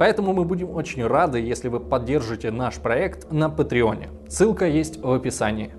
поэтому мы будем очень рады, если вы поддержите наш проект на Патреоне. Ссылка есть в описании.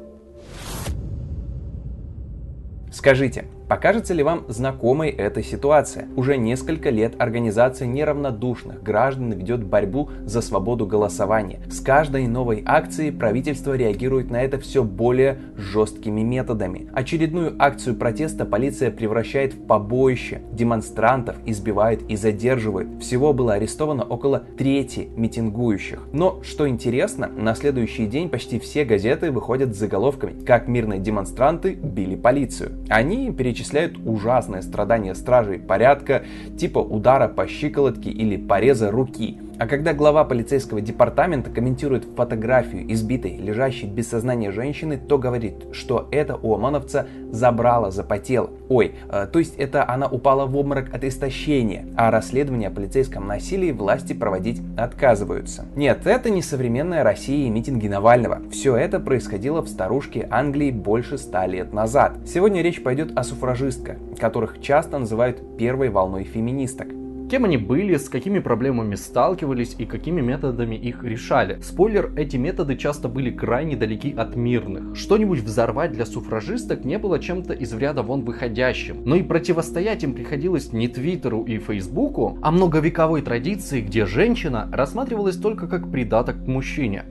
Скажите, Покажется ли вам знакомой эта ситуация? Уже несколько лет организация неравнодушных граждан ведет борьбу за свободу голосования. С каждой новой акцией правительство реагирует на это все более жесткими методами. Очередную акцию протеста полиция превращает в побоище. Демонстрантов избивает и задерживает. Всего было арестовано около трети митингующих. Но, что интересно, на следующий день почти все газеты выходят с заголовками, как мирные демонстранты били полицию. Они перечисляют перечисляют ужасные страдания стражей порядка, типа удара по щиколотке или пореза руки. А когда глава полицейского департамента комментирует фотографию избитой, лежащей без сознания женщины, то говорит, что это у ОМОНовца забрало, запотело. Ой, э, то есть это она упала в обморок от истощения, а расследование о полицейском насилии власти проводить отказываются. Нет, это не современная Россия и митинги Навального. Все это происходило в старушке Англии больше ста лет назад. Сегодня речь пойдет о суфражистках, которых часто называют первой волной феминисток. Кем они были, с какими проблемами сталкивались и какими методами их решали. Спойлер, эти методы часто были крайне далеки от мирных. Что-нибудь взорвать для суфражисток не было чем-то из ряда вон выходящим. Но и противостоять им приходилось не Твиттеру и Фейсбуку, а многовековой традиции, где женщина рассматривалась только как придаток к мужчине.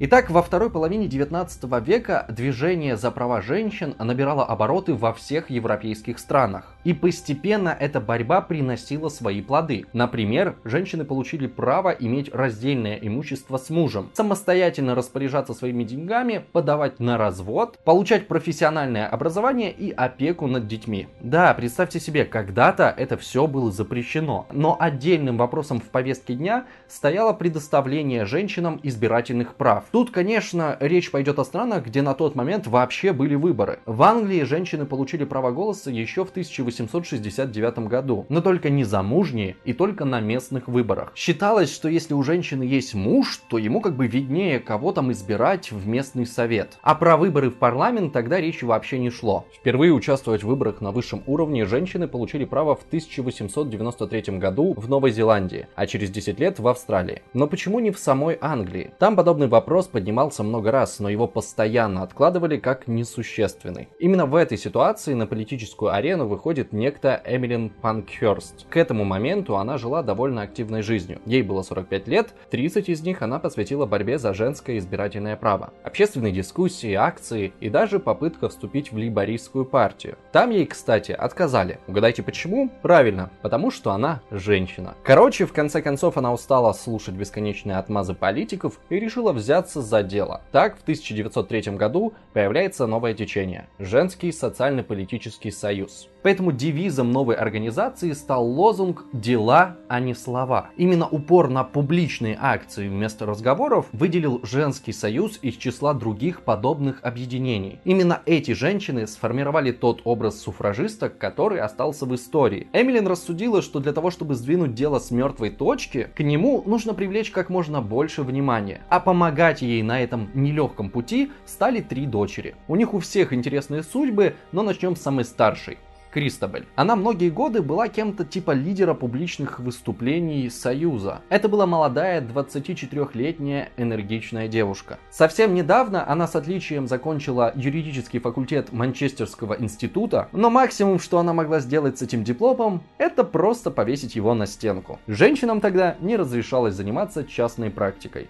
Итак, во второй половине 19 века движение за права женщин набирало обороты во всех европейских странах. И постепенно эта борьба приносила свои плоды. Например, женщины получили право иметь раздельное имущество с мужем, самостоятельно распоряжаться своими деньгами, подавать на развод, получать профессиональное образование и опеку над детьми. Да, представьте себе, когда-то это все было запрещено. Но отдельным вопросом в повестке дня стояло предоставление женщинам избирательных прав. Тут, конечно, речь пойдет о странах, где на тот момент вообще были выборы. В Англии женщины получили право голоса еще в 1869 году, но только не замужние и только на местных выборах. Считалось, что если у женщины есть муж, то ему как бы виднее, кого там избирать в местный совет. А про выборы в парламент тогда речи вообще не шло. Впервые участвовать в выборах на высшем уровне женщины получили право в 1893 году в Новой Зеландии, а через 10 лет в Австралии. Но почему не в самой Англии? Там подобный вопрос вопрос поднимался много раз, но его постоянно откладывали как несущественный. Именно в этой ситуации на политическую арену выходит некто Эмилин Панкхерст. К этому моменту она жила довольно активной жизнью. Ей было 45 лет, 30 из них она посвятила борьбе за женское избирательное право. Общественные дискуссии, акции и даже попытка вступить в лейбористскую партию. Там ей, кстати, отказали. Угадайте почему? Правильно, потому что она женщина. Короче, в конце концов она устала слушать бесконечные отмазы политиков и решила взяться взяться за дело. Так, в 1903 году появляется новое течение – Женский социально-политический союз. Поэтому девизом новой организации стал лозунг «Дела, а не слова». Именно упор на публичные акции вместо разговоров выделил Женский союз из числа других подобных объединений. Именно эти женщины сформировали тот образ суфражисток, который остался в истории. Эмилин рассудила, что для того, чтобы сдвинуть дело с мертвой точки, к нему нужно привлечь как можно больше внимания. А помогать ей на этом нелегком пути стали три дочери. У них у всех интересные судьбы, но начнем с самой старшей. Кристобель. Она многие годы была кем-то типа лидера публичных выступлений Союза. Это была молодая 24-летняя энергичная девушка. Совсем недавно она с отличием закончила юридический факультет Манчестерского института, но максимум, что она могла сделать с этим дипломом, это просто повесить его на стенку. Женщинам тогда не разрешалось заниматься частной практикой.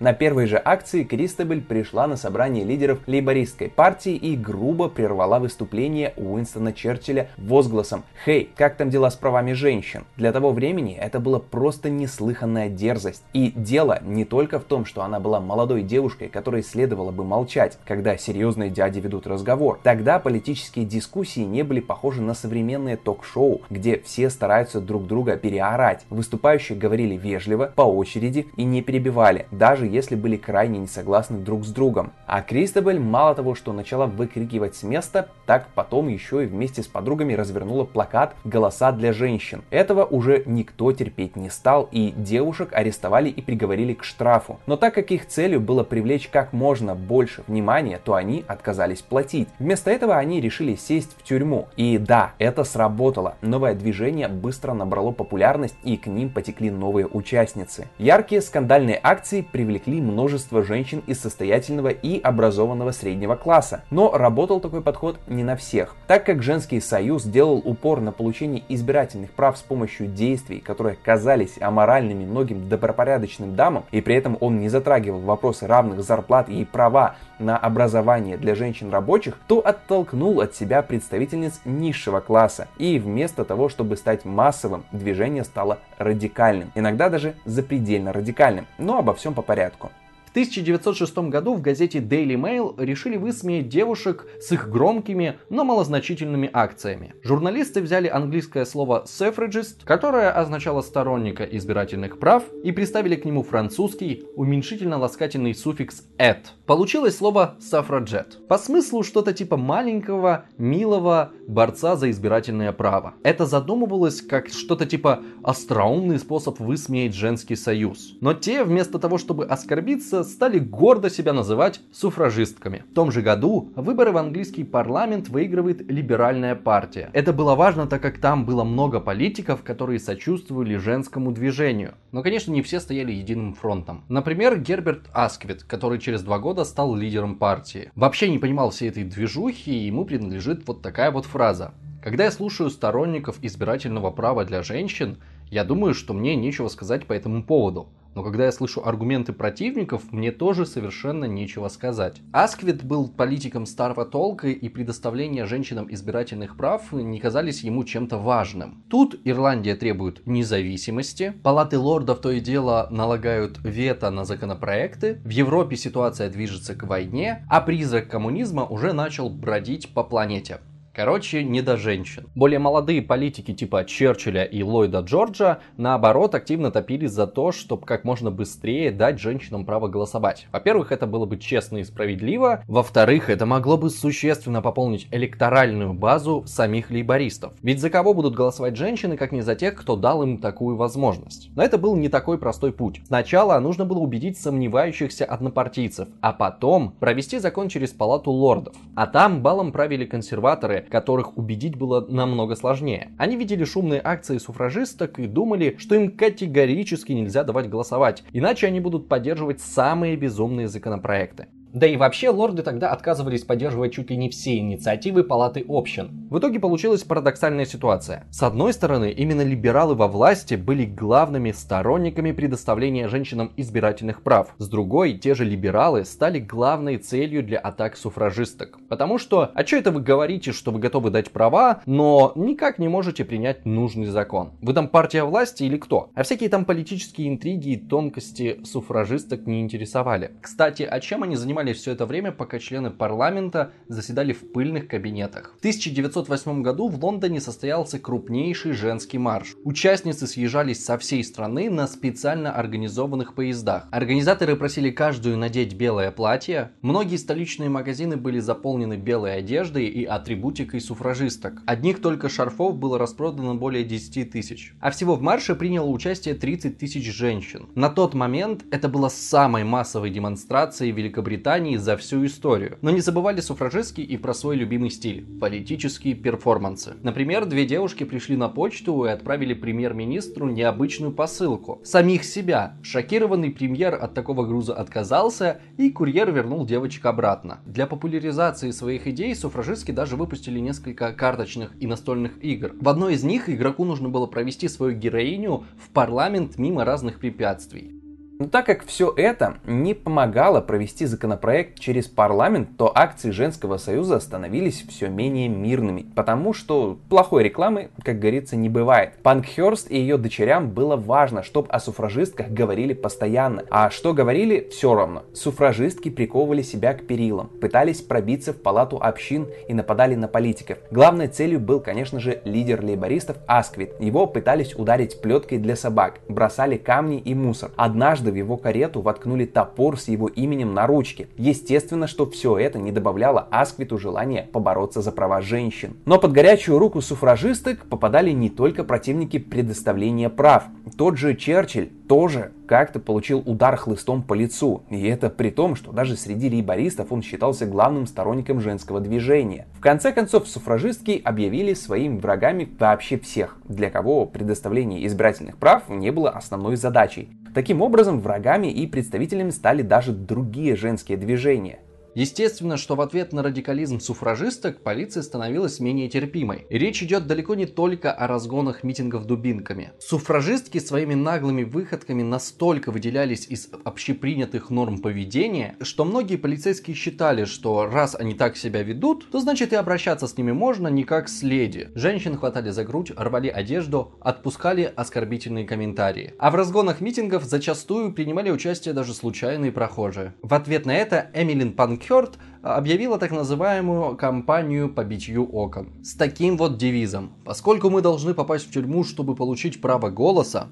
На первой же акции Кристобель пришла на собрание лидеров лейбористской партии и грубо прервала выступление Уинстона Черчилля возгласом «Хей, как там дела с правами женщин?». Для того времени это была просто неслыханная дерзость. И дело не только в том, что она была молодой девушкой, которой следовало бы молчать, когда серьезные дяди ведут разговор. Тогда политические дискуссии не были похожи на современные ток-шоу, где все стараются друг друга переорать. Выступающие говорили вежливо, по очереди и не перебивали, даже если были крайне не согласны друг с другом. А Кристобель мало того, что начала выкрикивать с места, так потом еще и вместе с подругами развернула плакат «Голоса для женщин». Этого уже никто терпеть не стал, и девушек арестовали и приговорили к штрафу. Но так как их целью было привлечь как можно больше внимания, то они отказались платить. Вместо этого они решили сесть в тюрьму. И да, это сработало. Новое движение быстро набрало популярность и к ним потекли новые участницы. Яркие скандальные акции привлекли множество женщин из состоятельного и образованного среднего класса. Но работал такой подход не на всех. Так как женский союз делал упор на получение избирательных прав с помощью действий, которые казались аморальными многим добропорядочным дамам, и при этом он не затрагивал вопросы равных зарплат и права на образование для женщин рабочих, то оттолкнул от себя представительниц низшего класса. И вместо того, чтобы стать массовым, движение стало радикальным. Иногда даже запредельно радикальным. Но обо всем по порядку. В 1906 году в газете Daily Mail решили высмеять девушек с их громкими, но малозначительными акциями. Журналисты взяли английское слово suffragist, которое означало сторонника избирательных прав, и приставили к нему французский, уменьшительно-ласкательный суффикс «et». Получилось слово suffragette. По смыслу что-то типа маленького, милого борца за избирательное право. Это задумывалось как что-то типа остроумный способ высмеять женский союз. Но те, вместо того, чтобы оскорбиться, стали гордо себя называть суфражистками. В том же году выборы в английский парламент выигрывает либеральная партия. Это было важно, так как там было много политиков, которые сочувствовали женскому движению. Но, конечно, не все стояли единым фронтом. Например, Герберт Асквит, который через два года стал лидером партии. Вообще не понимал всей этой движухи, и ему принадлежит вот такая вот фраза. Когда я слушаю сторонников избирательного права для женщин, я думаю, что мне нечего сказать по этому поводу. Но когда я слышу аргументы противников, мне тоже совершенно нечего сказать. Асквит был политиком старого толка, и предоставление женщинам избирательных прав не казались ему чем-то важным. Тут Ирландия требует независимости, палаты лордов то и дело налагают вето на законопроекты, в Европе ситуация движется к войне, а призрак коммунизма уже начал бродить по планете. Короче, не до женщин. Более молодые политики типа Черчилля и Ллойда Джорджа, наоборот, активно топились за то, чтобы как можно быстрее дать женщинам право голосовать. Во-первых, это было бы честно и справедливо. Во-вторых, это могло бы существенно пополнить электоральную базу самих лейбористов. Ведь за кого будут голосовать женщины, как не за тех, кто дал им такую возможность. Но это был не такой простой путь. Сначала нужно было убедить сомневающихся однопартийцев, а потом провести закон через палату лордов. А там балом правили консерваторы, которых убедить было намного сложнее. Они видели шумные акции суфражисток и думали, что им категорически нельзя давать голосовать, иначе они будут поддерживать самые безумные законопроекты. Да и вообще лорды тогда отказывались поддерживать чуть ли не все инициативы палаты общин. В итоге получилась парадоксальная ситуация. С одной стороны, именно либералы во власти были главными сторонниками предоставления женщинам избирательных прав. С другой, те же либералы стали главной целью для атак суфражисток. Потому что, а что это вы говорите, что вы готовы дать права, но никак не можете принять нужный закон? Вы там партия власти или кто? А всякие там политические интриги и тонкости суфражисток не интересовали. Кстати, а чем они занимались занимались все это время, пока члены парламента заседали в пыльных кабинетах. В 1908 году в Лондоне состоялся крупнейший женский марш. Участницы съезжались со всей страны на специально организованных поездах. Организаторы просили каждую надеть белое платье. Многие столичные магазины были заполнены белой одеждой и атрибутикой суфражисток. Одних только шарфов было распродано более 10 тысяч. А всего в марше приняло участие 30 тысяч женщин. На тот момент это было самой массовой демонстрацией Великобритании Британии за всю историю. Но не забывали суфражистки и про свой любимый стиль – политические перформансы. Например, две девушки пришли на почту и отправили премьер-министру необычную посылку. Самих себя. Шокированный премьер от такого груза отказался, и курьер вернул девочек обратно. Для популяризации своих идей суфражистки даже выпустили несколько карточных и настольных игр. В одной из них игроку нужно было провести свою героиню в парламент мимо разных препятствий. Но так как все это не помогало провести законопроект через парламент, то акции женского союза становились все менее мирными, потому что плохой рекламы, как говорится, не бывает. Панкхерст и ее дочерям было важно, чтобы о суфражистках говорили постоянно, а что говорили, все равно. Суфражистки приковывали себя к перилам, пытались пробиться в палату общин и нападали на политиков. Главной целью был, конечно же, лидер лейбористов Асквит. Его пытались ударить плеткой для собак, бросали камни и мусор. Однажды в его карету воткнули топор с его именем на ручке. Естественно, что все это не добавляло Асквиту желания побороться за права женщин. Но под горячую руку суфражисток попадали не только противники предоставления прав. Тот же Черчилль тоже как-то получил удар хлыстом по лицу. И это при том, что даже среди лейбористов он считался главным сторонником женского движения. В конце концов, суфражистки объявили своими врагами вообще всех, для кого предоставление избирательных прав не было основной задачей. Таким образом, врагами и представителями стали даже другие женские движения – Естественно, что в ответ на радикализм суфражисток полиция становилась менее терпимой. И речь идет далеко не только о разгонах митингов дубинками. Суфражистки своими наглыми выходками настолько выделялись из общепринятых норм поведения, что многие полицейские считали, что раз они так себя ведут, то значит и обращаться с ними можно не как с леди. Женщин хватали за грудь, рвали одежду, отпускали оскорбительные комментарии. А в разгонах митингов зачастую принимали участие даже случайные прохожие. В ответ на это Эмилин Панк Хёрд объявила так называемую кампанию по битью окон. С таким вот девизом. Поскольку мы должны попасть в тюрьму, чтобы получить право голоса,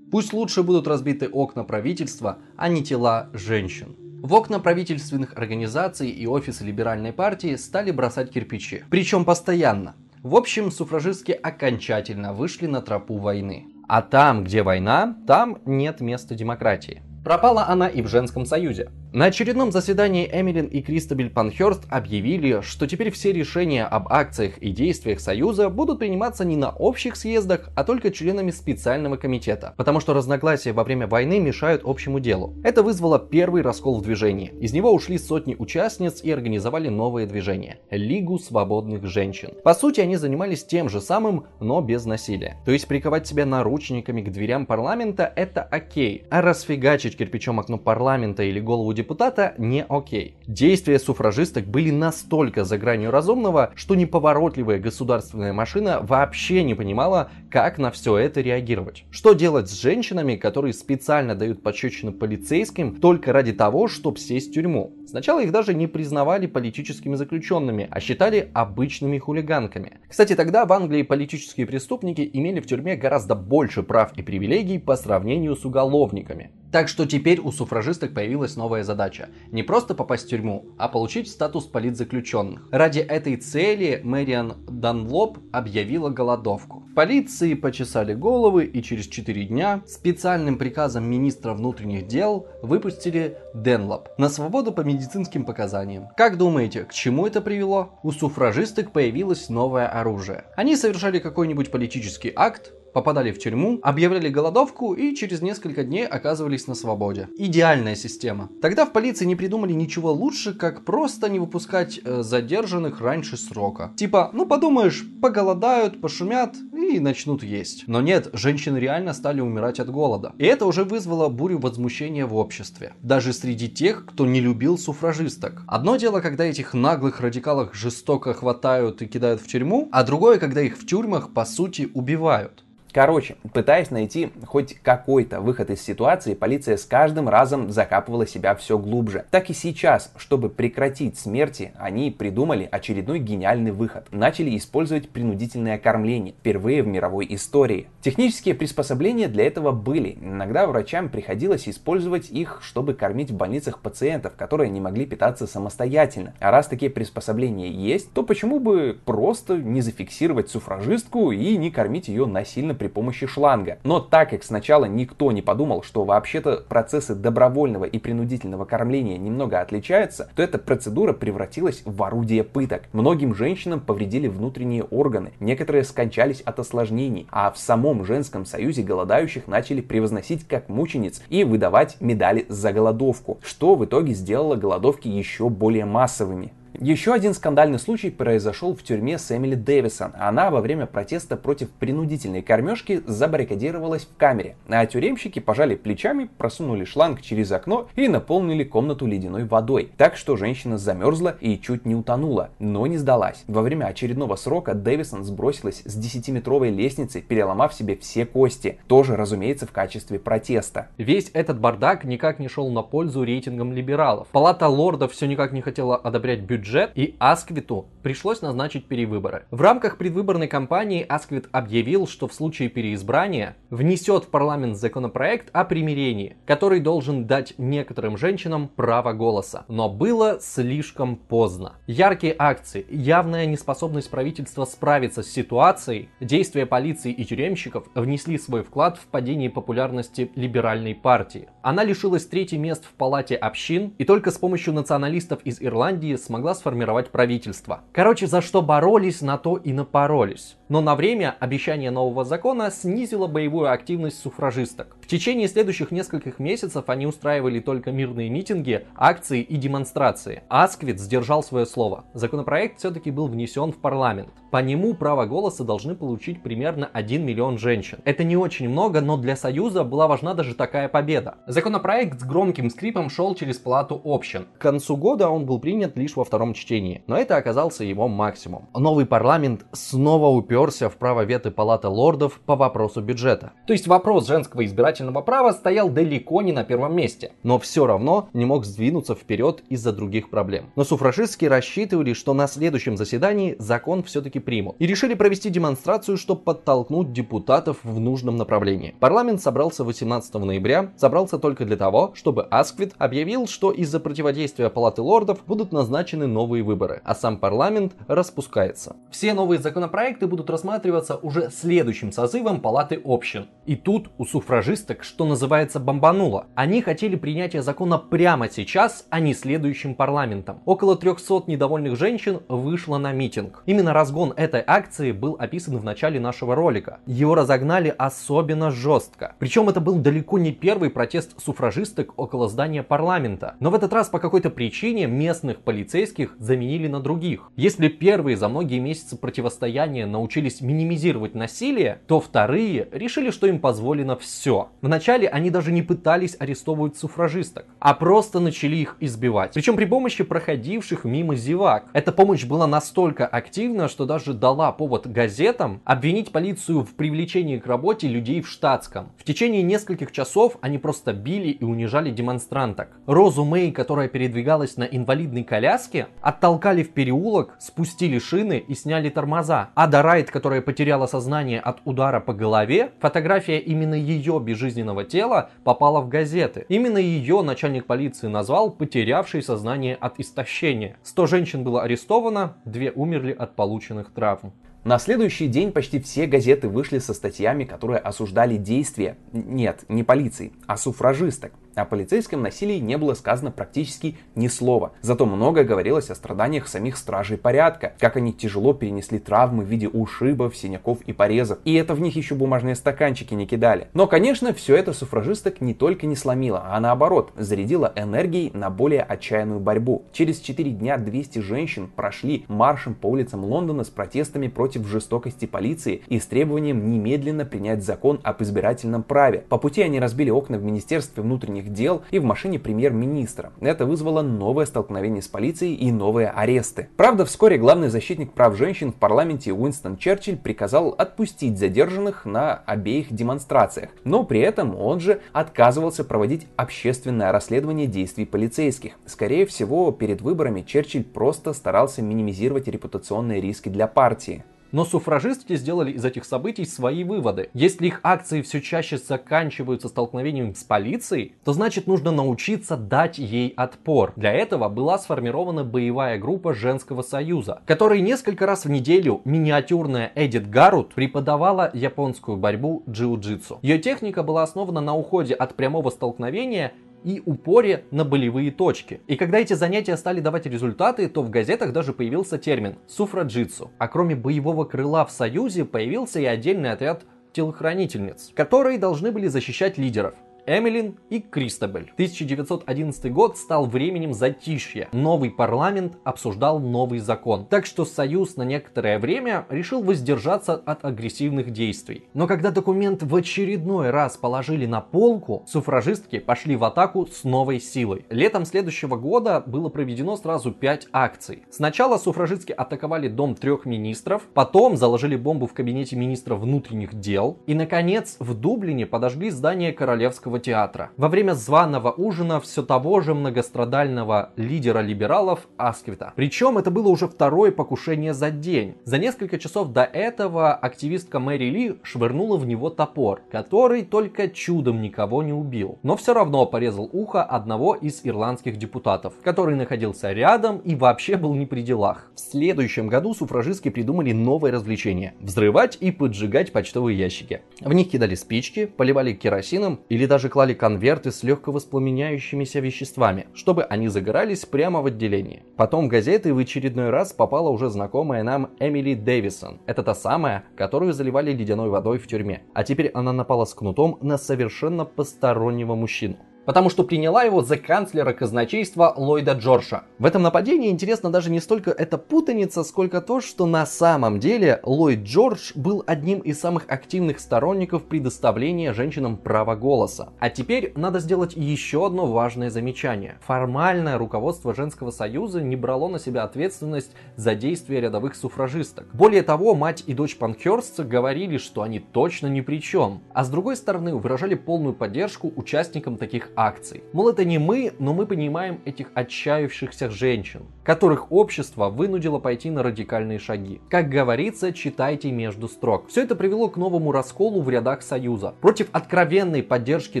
пусть лучше будут разбиты окна правительства, а не тела женщин. В окна правительственных организаций и офисы либеральной партии стали бросать кирпичи. Причем постоянно. В общем, суфражистки окончательно вышли на тропу войны. А там, где война, там нет места демократии. Пропала она и в женском союзе. На очередном заседании Эмилин и Кристобель Панхерст объявили, что теперь все решения об акциях и действиях Союза будут приниматься не на общих съездах, а только членами специального комитета, потому что разногласия во время войны мешают общему делу. Это вызвало первый раскол в движении. Из него ушли сотни участниц и организовали новое движение – Лигу свободных женщин. По сути, они занимались тем же самым, но без насилия. То есть приковать себя наручниками к дверям парламента – это окей, а расфигачить кирпичом окно парламента или голову депутата не окей. Действия суфражисток были настолько за гранью разумного, что неповоротливая государственная машина вообще не понимала, как на все это реагировать. Что делать с женщинами, которые специально дают пощечину полицейским только ради того, чтобы сесть в тюрьму? Сначала их даже не признавали политическими заключенными, а считали обычными хулиганками. Кстати, тогда в Англии политические преступники имели в тюрьме гораздо больше прав и привилегий по сравнению с уголовниками. Так что теперь у суфражисток появилась новая задача. Не просто попасть в тюрьму, а получить статус политзаключенных. Ради этой цели Мэриан Данлоп объявила голодовку. Полиции почесали головы и через 4 дня специальным приказом министра внутренних дел выпустили Денлоп на свободу по медицинским показаниям. Как думаете, к чему это привело? У суфражисток появилось новое оружие. Они совершали какой-нибудь политический акт, попадали в тюрьму, объявляли голодовку и через несколько дней оказывались на свободе. Идеальная система. Тогда в полиции не придумали ничего лучше, как просто не выпускать э, задержанных раньше срока. Типа, ну подумаешь, поголодают, пошумят и начнут есть. Но нет, женщины реально стали умирать от голода. И это уже вызвало бурю возмущения в обществе. Даже среди тех, кто не любил суфражисток. Одно дело, когда этих наглых радикалов жестоко хватают и кидают в тюрьму, а другое, когда их в тюрьмах по сути убивают. Короче, пытаясь найти хоть какой-то выход из ситуации, полиция с каждым разом закапывала себя все глубже. Так и сейчас, чтобы прекратить смерти, они придумали очередной гениальный выход. Начали использовать принудительное кормление, впервые в мировой истории. Технические приспособления для этого были. Иногда врачам приходилось использовать их, чтобы кормить в больницах пациентов, которые не могли питаться самостоятельно. А раз такие приспособления есть, то почему бы просто не зафиксировать суфражистку и не кормить ее насильно при помощи шланга. Но так как сначала никто не подумал, что вообще-то процессы добровольного и принудительного кормления немного отличаются, то эта процедура превратилась в орудие пыток. Многим женщинам повредили внутренние органы, некоторые скончались от осложнений, а в самом женском союзе голодающих начали превозносить как мучениц и выдавать медали за голодовку, что в итоге сделало голодовки еще более массовыми. Еще один скандальный случай произошел в тюрьме с Дэвисон. Она во время протеста против принудительной кормежки забаррикадировалась в камере, а тюремщики пожали плечами, просунули шланг через окно и наполнили комнату ледяной водой. Так что женщина замерзла и чуть не утонула, но не сдалась. Во время очередного срока Дэвисон сбросилась с 10-метровой лестницы, переломав себе все кости. Тоже, разумеется, в качестве протеста. Весь этот бардак никак не шел на пользу рейтингам либералов. Палата лордов все никак не хотела одобрять бюджет бюджет, и Асквиту пришлось назначить перевыборы. В рамках предвыборной кампании Асквит объявил, что в случае переизбрания внесет в парламент законопроект о примирении, который должен дать некоторым женщинам право голоса. Но было слишком поздно. Яркие акции, явная неспособность правительства справиться с ситуацией, действия полиции и тюремщиков внесли свой вклад в падение популярности либеральной партии. Она лишилась трети мест в палате общин и только с помощью националистов из Ирландии смогла сформировать правительство. Короче, за что боролись, на то и напоролись. Но на время обещание нового закона снизило боевую активность суфражисток. В течение следующих нескольких месяцев они устраивали только мирные митинги, акции и демонстрации. Асквит сдержал свое слово. Законопроект все-таки был внесен в парламент. По нему право голоса должны получить примерно 1 миллион женщин. Это не очень много, но для Союза была важна даже такая победа. Законопроект с громким скрипом шел через палату общин. К концу года он был принят лишь во втором чтении, но это оказался его максимум. Новый парламент снова уперся в право вето палаты лордов по вопросу бюджета. То есть вопрос женского избирательного права стоял далеко не на первом месте, но все равно не мог сдвинуться вперед из-за других проблем. Но суфражистки рассчитывали, что на следующем заседании закон все-таки примут и решили провести демонстрацию, чтобы подтолкнуть депутатов в нужном направлении. Парламент собрался 18 ноября, собрался только для того, чтобы Асквит объявил, что из-за противодействия Палаты лордов будут назначены новые выборы, а сам парламент распускается. Все новые законопроекты будут рассматриваться уже следующим созывом Палаты общин. И тут у суфражисток, что называется, бомбануло. Они хотели принятия закона прямо сейчас, а не следующим парламентом. Около 300 недовольных женщин вышло на митинг. Именно разгон этой акции был описан в начале нашего ролика. Его разогнали особенно жестко. Причем это был далеко не первый протест суфражисток около здания парламента. Но в этот раз по какой-то причине местных полицейских заменили на других. Если первые за многие месяцы противостояния научились минимизировать насилие, то вторые решили, что им позволено все. Вначале они даже не пытались арестовывать суфражисток, а просто начали их избивать. Причем при помощи проходивших мимо зевак. Эта помощь была настолько активна, что даже дала повод газетам обвинить полицию в привлечении к работе людей в штатском. В течение нескольких часов они просто били и унижали демонстранток. Розу Мэй, которая передвигалась на инвалидной коляске, оттолкали в переулок, спустили шины и сняли тормоза. Ада Райт, которая потеряла сознание от удара по голове, фотография именно ее безжизненного тела попала в газеты. Именно ее начальник полиции назвал потерявшей сознание от истощения. 100 женщин было арестовано, две умерли от полученных травм. На следующий день почти все газеты вышли со статьями, которые осуждали действия, нет, не полиции, а суфражисток. О полицейском насилии не было сказано практически ни слова. Зато много говорилось о страданиях самих стражей порядка, как они тяжело перенесли травмы в виде ушибов, синяков и порезов. И это в них еще бумажные стаканчики не кидали. Но, конечно, все это суфражисток не только не сломило, а наоборот, зарядило энергией на более отчаянную борьбу. Через 4 дня 200 женщин прошли маршем по улицам Лондона с протестами против жестокости полиции и с требованием немедленно принять закон об избирательном праве. По пути они разбили окна в Министерстве внутренних дел и в машине премьер-министра. Это вызвало новое столкновение с полицией и новые аресты. Правда, вскоре главный защитник прав женщин в парламенте Уинстон Черчилль приказал отпустить задержанных на обеих демонстрациях, но при этом он же отказывался проводить общественное расследование действий полицейских. Скорее всего, перед выборами Черчилль просто старался минимизировать репутационные риски для партии. Но суфражистки сделали из этих событий свои выводы. Если их акции все чаще заканчиваются столкновением с полицией, то значит нужно научиться дать ей отпор. Для этого была сформирована боевая группа женского союза, которой несколько раз в неделю миниатюрная Эдит Гарут преподавала японскую борьбу джиу-джитсу. Ее техника была основана на уходе от прямого столкновения и упоре на болевые точки. И когда эти занятия стали давать результаты, то в газетах даже появился термин суфраджитсу. А кроме боевого крыла в Союзе появился и отдельный отряд телохранительниц, которые должны были защищать лидеров. Эмилин и Кристобель. 1911 год стал временем затишья. Новый парламент обсуждал новый закон. Так что Союз на некоторое время решил воздержаться от агрессивных действий. Но когда документ в очередной раз положили на полку, суфражистки пошли в атаку с новой силой. Летом следующего года было проведено сразу 5 акций. Сначала суфражистки атаковали дом трех министров, потом заложили бомбу в кабинете министра внутренних дел и, наконец, в Дублине подожгли здание Королевского Мариинского театра. Во время званого ужина все того же многострадального лидера либералов Асквита. Причем это было уже второе покушение за день. За несколько часов до этого активистка Мэри Ли швырнула в него топор, который только чудом никого не убил. Но все равно порезал ухо одного из ирландских депутатов, который находился рядом и вообще был не при делах. В следующем году суфражистки придумали новое развлечение – взрывать и поджигать почтовые ящики. В них кидали спички, поливали керосином или даже клали конверты с легко воспламеняющимися веществами, чтобы они загорались прямо в отделении. Потом в газеты в очередной раз попала уже знакомая нам Эмили Дэвисон. Это та самая, которую заливали ледяной водой в тюрьме. А теперь она напала с кнутом на совершенно постороннего мужчину потому что приняла его за канцлера казначейства Ллойда Джорджа. В этом нападении интересно даже не столько эта путаница, сколько то, что на самом деле Ллойд Джордж был одним из самых активных сторонников предоставления женщинам права голоса. А теперь надо сделать еще одно важное замечание. Формальное руководство женского союза не брало на себя ответственность за действия рядовых суфражисток. Более того, мать и дочь Панкерстца говорили, что они точно ни при чем. А с другой стороны, выражали полную поддержку участникам таких акций. Мол, это не мы, но мы понимаем этих отчаявшихся женщин, которых общество вынудило пойти на радикальные шаги. Как говорится, читайте между строк. Все это привело к новому расколу в рядах Союза. Против откровенной поддержки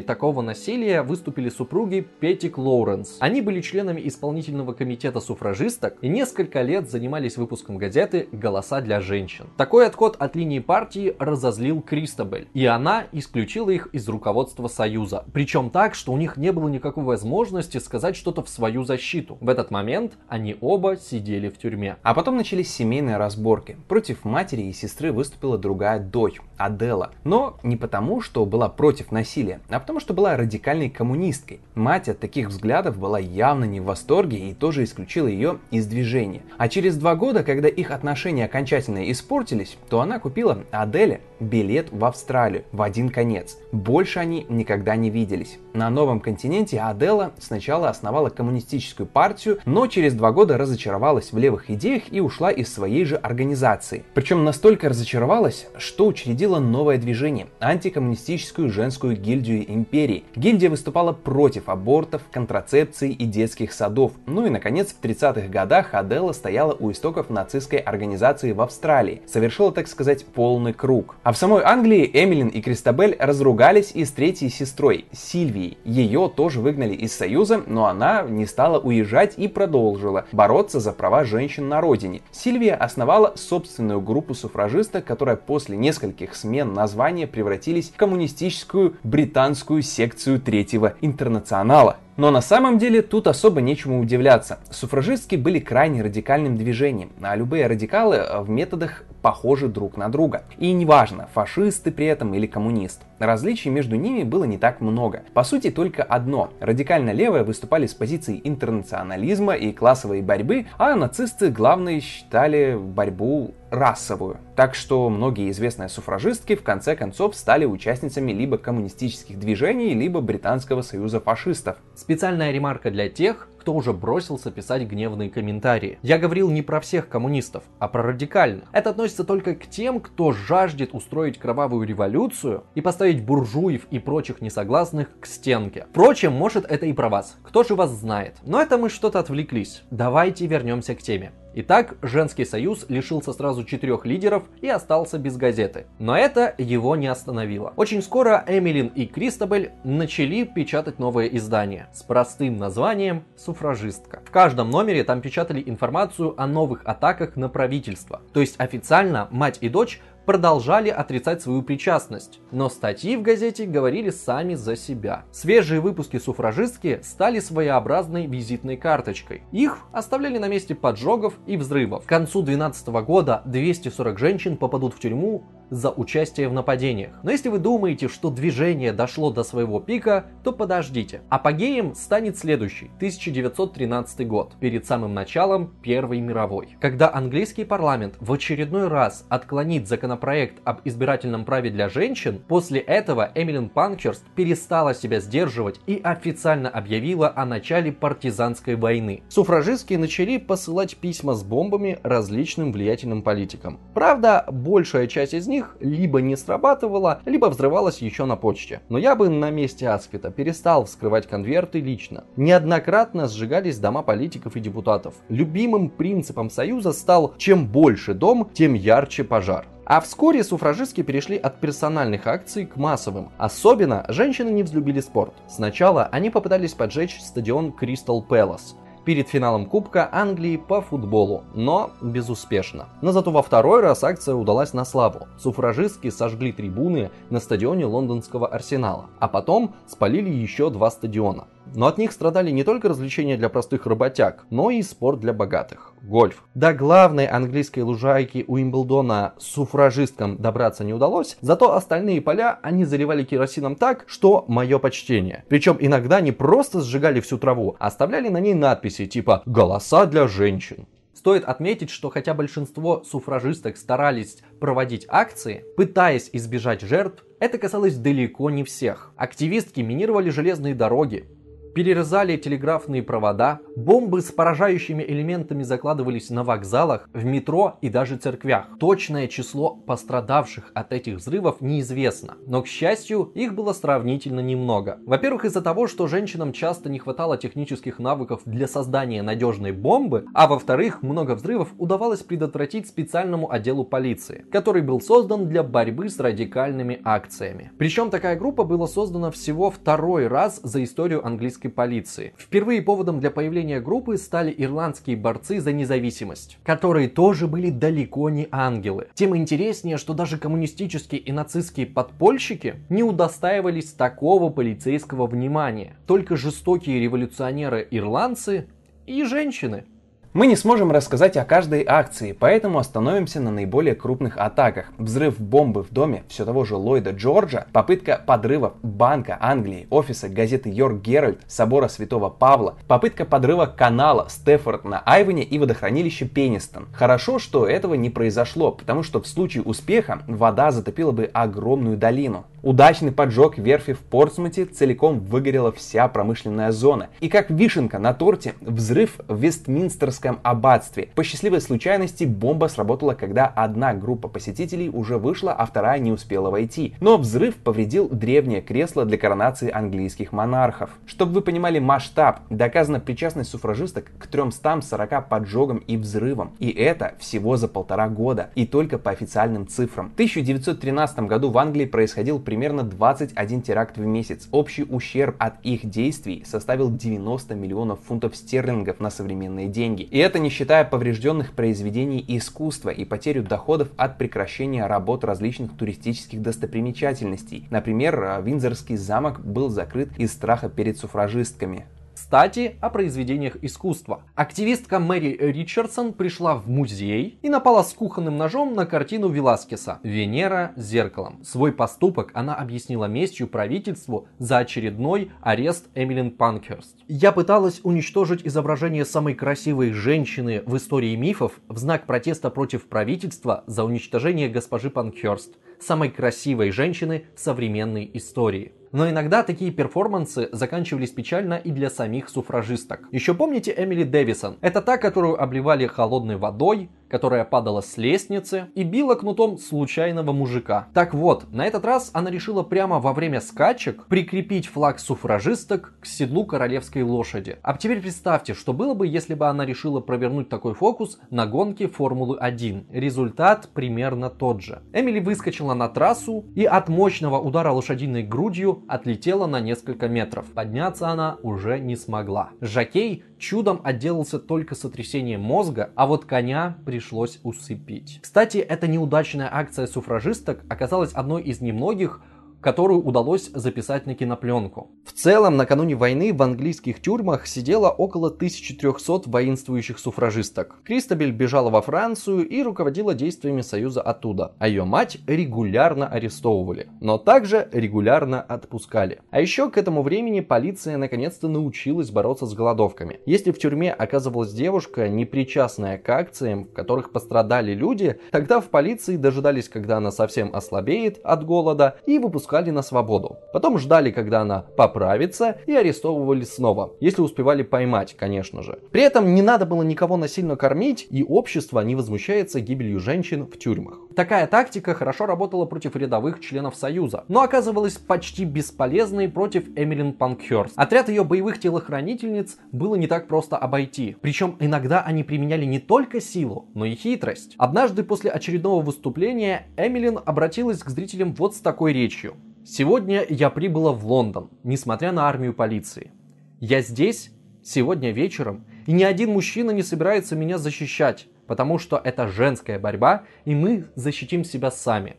такого насилия выступили супруги Петик Лоуренс. Они были членами исполнительного комитета суфражисток и несколько лет занимались выпуском газеты «Голоса для женщин». Такой отход от линии партии разозлил Кристабель, и она исключила их из руководства Союза. Причем так, что у них не было никакой возможности сказать что-то в свою защиту. В этот момент они оба сидели в тюрьме. А потом начались семейные разборки. Против матери и сестры выступила другая дочь, Адела. Но не потому, что была против насилия, а потому, что была радикальной коммунисткой. Мать от таких взглядов была явно не в восторге и тоже исключила ее из движения. А через два года, когда их отношения окончательно испортились, то она купила Аделе билет в Австралию в один конец. Больше они никогда не виделись. На новом континенте Адела сначала основала коммунистическую партию, но через два года разочаровалась в левых идеях и ушла из своей же организации. Причем настолько разочаровалась, что учредила новое движение – антикоммунистическую женскую гильдию империи. Гильдия выступала против абортов, контрацепции и детских садов. Ну и, наконец, в 30-х годах Адела стояла у истоков нацистской организации в Австралии. Совершила, так сказать, полный круг. А в самой Англии Эмилин и Кристабель разругались и с третьей сестрой, Сильвией. Ее тоже выгнали из Союза, но она не стала уезжать и продолжила бороться за права женщин на родине. Сильвия основала собственную группу суфражисток, которая после нескольких смен названия превратились в коммунистическую британскую секцию Третьего Интернационала. Но на самом деле тут особо нечему удивляться. Суфражистки были крайне радикальным движением, а любые радикалы э, в методах похожи друг на друга. И неважно, фашисты при этом или коммунист. Различий между ними было не так много. По сути, только одно. Радикально левые выступали с позиции интернационализма и классовой борьбы, а нацисты главное считали борьбу расовую. Так что многие известные суфражистки в конце концов стали участницами либо коммунистических движений, либо Британского союза фашистов. Специальная ремарка для тех, кто уже бросился писать гневные комментарии. Я говорил не про всех коммунистов, а про радикальных. Это относится только к тем, кто жаждет устроить кровавую революцию и поставить буржуев и прочих несогласных к стенке. Впрочем, может это и про вас. Кто же вас знает? Но это мы что-то отвлеклись. Давайте вернемся к теме. Итак, женский союз лишился сразу четырех лидеров и остался без газеты. Но это его не остановило. Очень скоро Эмилин и Кристобель начали печатать новое издание с простым названием «Суфражистка». В каждом номере там печатали информацию о новых атаках на правительство. То есть официально мать и дочь продолжали отрицать свою причастность, но статьи в газете говорили сами за себя. Свежие выпуски суфражистки стали своеобразной визитной карточкой. Их оставляли на месте поджогов и взрывов. К концу 2012 года 240 женщин попадут в тюрьму за участие в нападениях. Но если вы думаете, что движение дошло до своего пика, то подождите. Апогеем станет следующий, 1913 год, перед самым началом Первой мировой, когда английский парламент в очередной раз отклонит законопроект об избирательном праве для женщин, после этого Эмилин Панкерст перестала себя сдерживать и официально объявила о начале партизанской войны. Суфражистки начали посылать письма с бомбами различным влиятельным политикам. Правда, большая часть из них них либо не срабатывало, либо взрывалось еще на почте. Но я бы на месте Асквита перестал вскрывать конверты лично. Неоднократно сжигались дома политиков и депутатов. Любимым принципом Союза стал «чем больше дом, тем ярче пожар». А вскоре суфражистки перешли от персональных акций к массовым. Особенно женщины не взлюбили спорт. Сначала они попытались поджечь стадион Кристал Пэлас перед финалом Кубка Англии по футболу, но безуспешно. Но зато во второй раз акция удалась на славу. Суфражистки сожгли трибуны на стадионе лондонского Арсенала, а потом спалили еще два стадиона. Но от них страдали не только развлечения для простых работяг, но и спорт для богатых – гольф. До главной английской лужайки Уимблдона суфражисткам добраться не удалось, зато остальные поля они заливали керосином так, что мое почтение. Причем иногда не просто сжигали всю траву, а оставляли на ней надписи типа «Голоса для женщин». Стоит отметить, что хотя большинство суфражисток старались проводить акции, пытаясь избежать жертв, это касалось далеко не всех. Активистки минировали железные дороги, перерезали телеграфные провода, бомбы с поражающими элементами закладывались на вокзалах, в метро и даже церквях. Точное число пострадавших от этих взрывов неизвестно, но, к счастью, их было сравнительно немного. Во-первых, из-за того, что женщинам часто не хватало технических навыков для создания надежной бомбы, а во-вторых, много взрывов удавалось предотвратить специальному отделу полиции, который был создан для борьбы с радикальными акциями. Причем такая группа была создана всего второй раз за историю английской английской полиции. Впервые поводом для появления группы стали ирландские борцы за независимость, которые тоже были далеко не ангелы. Тем интереснее, что даже коммунистические и нацистские подпольщики не удостаивались такого полицейского внимания. Только жестокие революционеры-ирландцы и женщины. Мы не сможем рассказать о каждой акции, поэтому остановимся на наиболее крупных атаках. Взрыв бомбы в доме все того же Ллойда Джорджа, попытка подрывов Банка Англии, офиса газеты Йорк Геральт, собора Святого Павла, попытка подрыва канала Стефорд на Айвоне и водохранилища Пенистон. Хорошо, что этого не произошло, потому что в случае успеха вода затопила бы огромную долину. Удачный поджог верфи в Портсмуте целиком выгорела вся промышленная зона. И как вишенка на торте, взрыв в Вестминстерском аббатстве. По счастливой случайности бомба сработала, когда одна группа посетителей уже вышла, а вторая не успела войти. Но взрыв повредил древнее кресло для коронации английских монархов. Чтобы вы понимали масштаб, доказана причастность суфражисток к 340 поджогам и взрывам. И это всего за полтора года. И только по официальным цифрам. В 1913 году в Англии происходил примерно 21 теракт в месяц. Общий ущерб от их действий составил 90 миллионов фунтов стерлингов на современные деньги. И это не считая поврежденных произведений искусства и потерю доходов от прекращения работ различных туристических достопримечательностей. Например, Виндзорский замок был закрыт из страха перед суфражистками. Кстати, о произведениях искусства. Активистка Мэри Ричардсон пришла в музей и напала с кухонным ножом на картину Веласкеса «Венера с зеркалом». Свой поступок она объяснила местью правительству за очередной арест Эмилин Панкерст. Я пыталась уничтожить изображение самой красивой женщины в истории мифов в знак протеста против правительства за уничтожение госпожи Панкерст, самой красивой женщины современной истории. Но иногда такие перформансы заканчивались печально и для самих суфражисток. Еще помните Эмили Дэвисон? Это та, которую обливали холодной водой, которая падала с лестницы и била кнутом случайного мужика. Так вот, на этот раз она решила прямо во время скачек прикрепить флаг суфражисток к седлу королевской лошади. А теперь представьте, что было бы, если бы она решила провернуть такой фокус на гонке Формулы 1. Результат примерно тот же. Эмили выскочила на трассу и от мощного удара лошадиной грудью отлетела на несколько метров. Подняться она уже не смогла. Жакей чудом отделался только сотрясением мозга, а вот коня пришлось усыпить. Кстати, эта неудачная акция суфражисток оказалась одной из немногих, которую удалось записать на кинопленку. В целом, накануне войны в английских тюрьмах сидело около 1300 воинствующих суфражисток. Кристабель бежала во Францию и руководила действиями Союза оттуда, а ее мать регулярно арестовывали, но также регулярно отпускали. А еще к этому времени полиция наконец-то научилась бороться с голодовками. Если в тюрьме оказывалась девушка, не причастная к акциям, в которых пострадали люди, тогда в полиции дожидались, когда она совсем ослабеет от голода и выпускали отпускали на свободу. Потом ждали, когда она поправится и арестовывали снова, если успевали поймать, конечно же. При этом не надо было никого насильно кормить, и общество не возмущается гибелью женщин в тюрьмах. Такая тактика хорошо работала против рядовых членов Союза, но оказывалась почти бесполезной против Эмилин Панкхерст. Отряд ее боевых телохранительниц было не так просто обойти. Причем иногда они применяли не только силу, но и хитрость. Однажды после очередного выступления Эмилин обратилась к зрителям вот с такой речью. Сегодня я прибыла в Лондон, несмотря на армию полиции. Я здесь сегодня вечером, и ни один мужчина не собирается меня защищать, потому что это женская борьба, и мы защитим себя сами.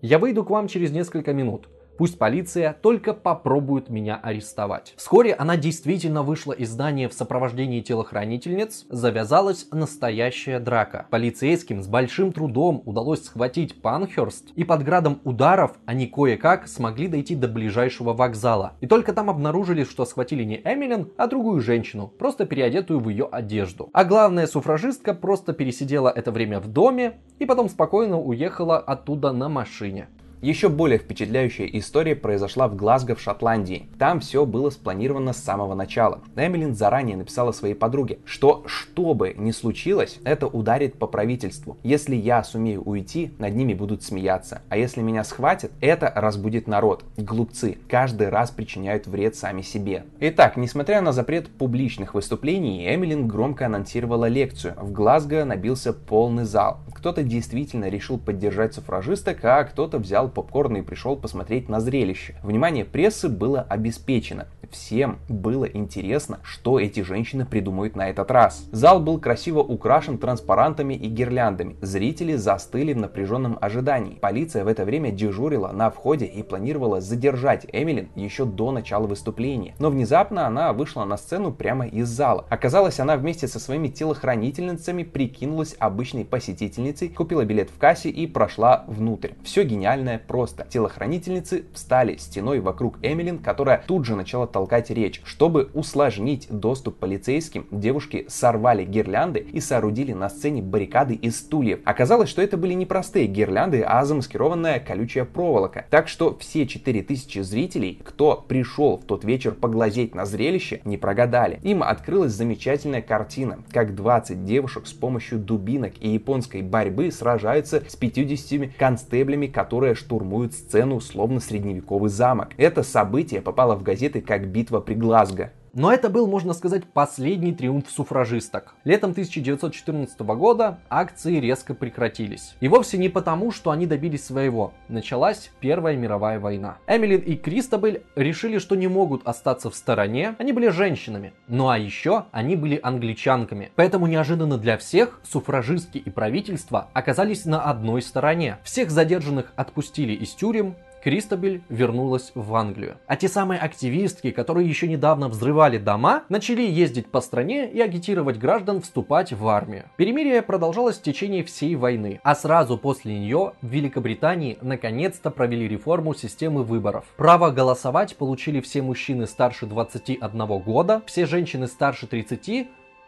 Я выйду к вам через несколько минут. Пусть полиция только попробует меня арестовать. Вскоре она действительно вышла из здания в сопровождении телохранительниц. Завязалась настоящая драка. Полицейским с большим трудом удалось схватить Панхерст, и под градом ударов они кое-как смогли дойти до ближайшего вокзала. И только там обнаружили, что схватили не Эмилин, а другую женщину, просто переодетую в ее одежду. А главная суфражистка просто пересидела это время в доме и потом спокойно уехала оттуда на машине. Еще более впечатляющая история произошла в Глазго в Шотландии. Там все было спланировано с самого начала. Эмилин заранее написала своей подруге, что что бы ни случилось, это ударит по правительству. Если я сумею уйти, над ними будут смеяться. А если меня схватят, это разбудит народ. Глупцы каждый раз причиняют вред сами себе. Итак, несмотря на запрет публичных выступлений, Эмилин громко анонсировала лекцию. В Глазго набился полный зал. Кто-то действительно решил поддержать суфражисток, а кто-то взял попкорн и пришел посмотреть на зрелище. Внимание прессы было обеспечено. Всем было интересно, что эти женщины придумают на этот раз. Зал был красиво украшен транспарантами и гирляндами. Зрители застыли в напряженном ожидании. Полиция в это время дежурила на входе и планировала задержать Эмилин еще до начала выступления. Но внезапно она вышла на сцену прямо из зала. Оказалось, она вместе со своими телохранительницами прикинулась обычной посетительницей, купила билет в кассе и прошла внутрь. Все гениальное просто. Телохранительницы встали стеной вокруг Эмилин, которая тут же начала толкать речь. Чтобы усложнить доступ полицейским, девушки сорвали гирлянды и соорудили на сцене баррикады из стульев. Оказалось, что это были не простые гирлянды, а замаскированная колючая проволока. Так что все 4000 зрителей, кто пришел в тот вечер поглазеть на зрелище, не прогадали. Им открылась замечательная картина, как 20 девушек с помощью дубинок и японской борьбы сражаются с 50 констеблями, которые штурмуют сцену словно средневековый замок. Это событие попало в газеты как битва при Глазго. Но это был, можно сказать, последний триумф суфражисток. Летом 1914 года акции резко прекратились. И вовсе не потому, что они добились своего. Началась Первая мировая война. Эмилин и Кристобель решили, что не могут остаться в стороне. Они были женщинами. Ну а еще они были англичанками. Поэтому неожиданно для всех суфражистки и правительство оказались на одной стороне. Всех задержанных отпустили из тюрем, Кристобель вернулась в Англию. А те самые активистки, которые еще недавно взрывали дома, начали ездить по стране и агитировать граждан вступать в армию. Перемирие продолжалось в течение всей войны, а сразу после нее в Великобритании наконец-то провели реформу системы выборов. Право голосовать получили все мужчины старше 21 года, все женщины старше 30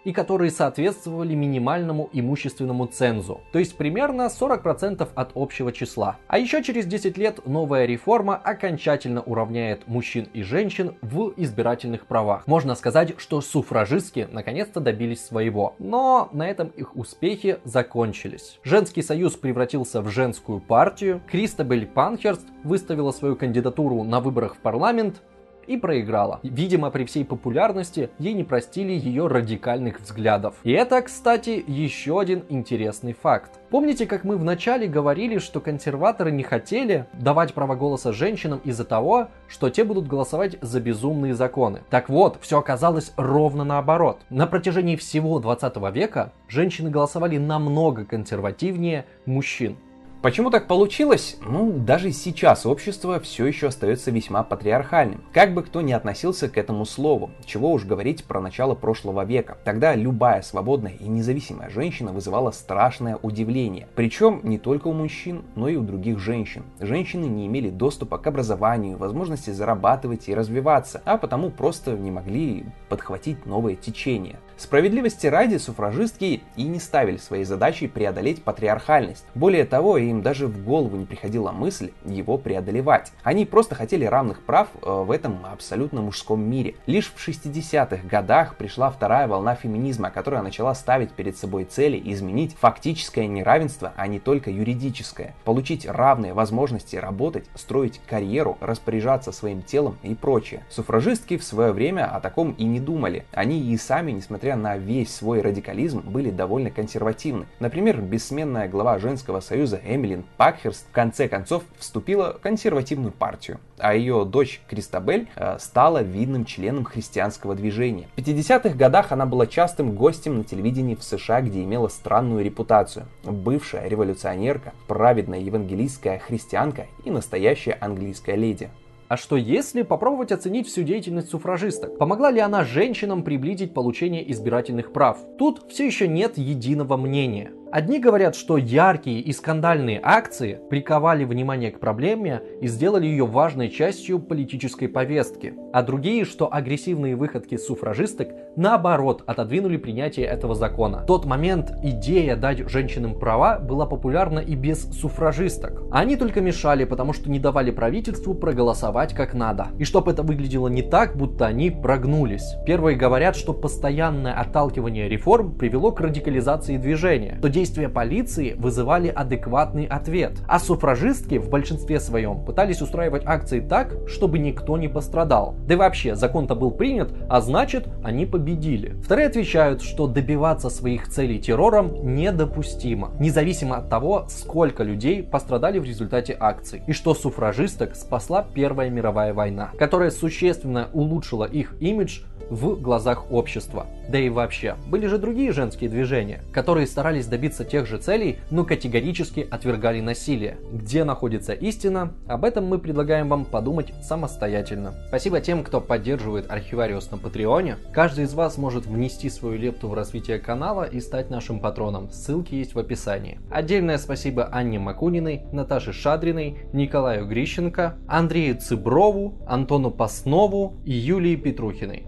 и которые соответствовали минимальному имущественному цензу, то есть примерно 40% от общего числа. А еще через 10 лет новая реформа окончательно уравняет мужчин и женщин в избирательных правах. Можно сказать, что суфражистки наконец-то добились своего, но на этом их успехи закончились. Женский союз превратился в женскую партию, Кристабель Панхерст выставила свою кандидатуру на выборах в парламент, и проиграла. Видимо, при всей популярности ей не простили ее радикальных взглядов. И это, кстати, еще один интересный факт. Помните, как мы вначале говорили, что консерваторы не хотели давать право голоса женщинам из-за того, что те будут голосовать за безумные законы? Так вот, все оказалось ровно наоборот. На протяжении всего 20 века женщины голосовали намного консервативнее мужчин. Почему так получилось? Ну, даже сейчас общество все еще остается весьма патриархальным. Как бы кто ни относился к этому слову, чего уж говорить про начало прошлого века. Тогда любая свободная и независимая женщина вызывала страшное удивление. Причем не только у мужчин, но и у других женщин. Женщины не имели доступа к образованию, возможности зарабатывать и развиваться, а потому просто не могли подхватить новое течение. Справедливости ради суфражистки и не ставили своей задачей преодолеть патриархальность. Более того, им даже в голову не приходила мысль его преодолевать. Они просто хотели равных прав э, в этом абсолютно мужском мире. Лишь в 60-х годах пришла вторая волна феминизма, которая начала ставить перед собой цели изменить фактическое неравенство, а не только юридическое. Получить равные возможности работать, строить карьеру, распоряжаться своим телом и прочее. Суфражистки в свое время о таком и не думали. Они и сами, несмотря на весь свой радикализм, были довольно консервативны. Например, бессменная глава женского союза Эмилин Пакхерст в конце концов вступила в консервативную партию, а ее дочь Кристабель э, стала видным членом христианского движения. В 50-х годах она была частым гостем на телевидении в США, где имела странную репутацию. Бывшая революционерка, праведная евангелийская христианка и настоящая английская леди. А что если попробовать оценить всю деятельность суфражисток? Помогла ли она женщинам приблизить получение избирательных прав? Тут все еще нет единого мнения. Одни говорят, что яркие и скандальные акции приковали внимание к проблеме и сделали ее важной частью политической повестки, а другие, что агрессивные выходки суфражисток наоборот отодвинули принятие этого закона. В тот момент идея дать женщинам права была популярна и без суфражисток. Они только мешали, потому что не давали правительству проголосовать как надо. И чтобы это выглядело не так, будто они прогнулись. Первые говорят, что постоянное отталкивание реформ привело к радикализации движения, что действия полиции вызывали адекватный ответ, а суфражистки в большинстве своем пытались устраивать акции так, чтобы никто не пострадал. Да и вообще, закон-то был принят, а значит, они победили. Вторые отвечают, что добиваться своих целей террором недопустимо, независимо от того, сколько людей пострадали в результате акций, и что суфражисток спасла Первая мировая война, которая существенно улучшила их имидж в глазах общества. Да и вообще, были же другие женские движения, которые старались добиться тех же целей, но категорически отвергали насилие. Где находится истина, об этом мы предлагаем вам подумать самостоятельно. Спасибо тем, кто поддерживает Архивариус на Патреоне. Каждый из вас может внести свою лепту в развитие канала и стать нашим патроном. Ссылки есть в описании. Отдельное спасибо Анне Макуниной, Наташе Шадриной, Николаю Грищенко, Андрею Цыброву, Антону Паснову и Юлии Петрухиной.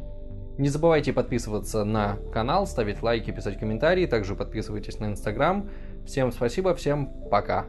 Не забывайте подписываться на канал, ставить лайки, писать комментарии. Также подписывайтесь на Инстаграм. Всем спасибо, всем пока.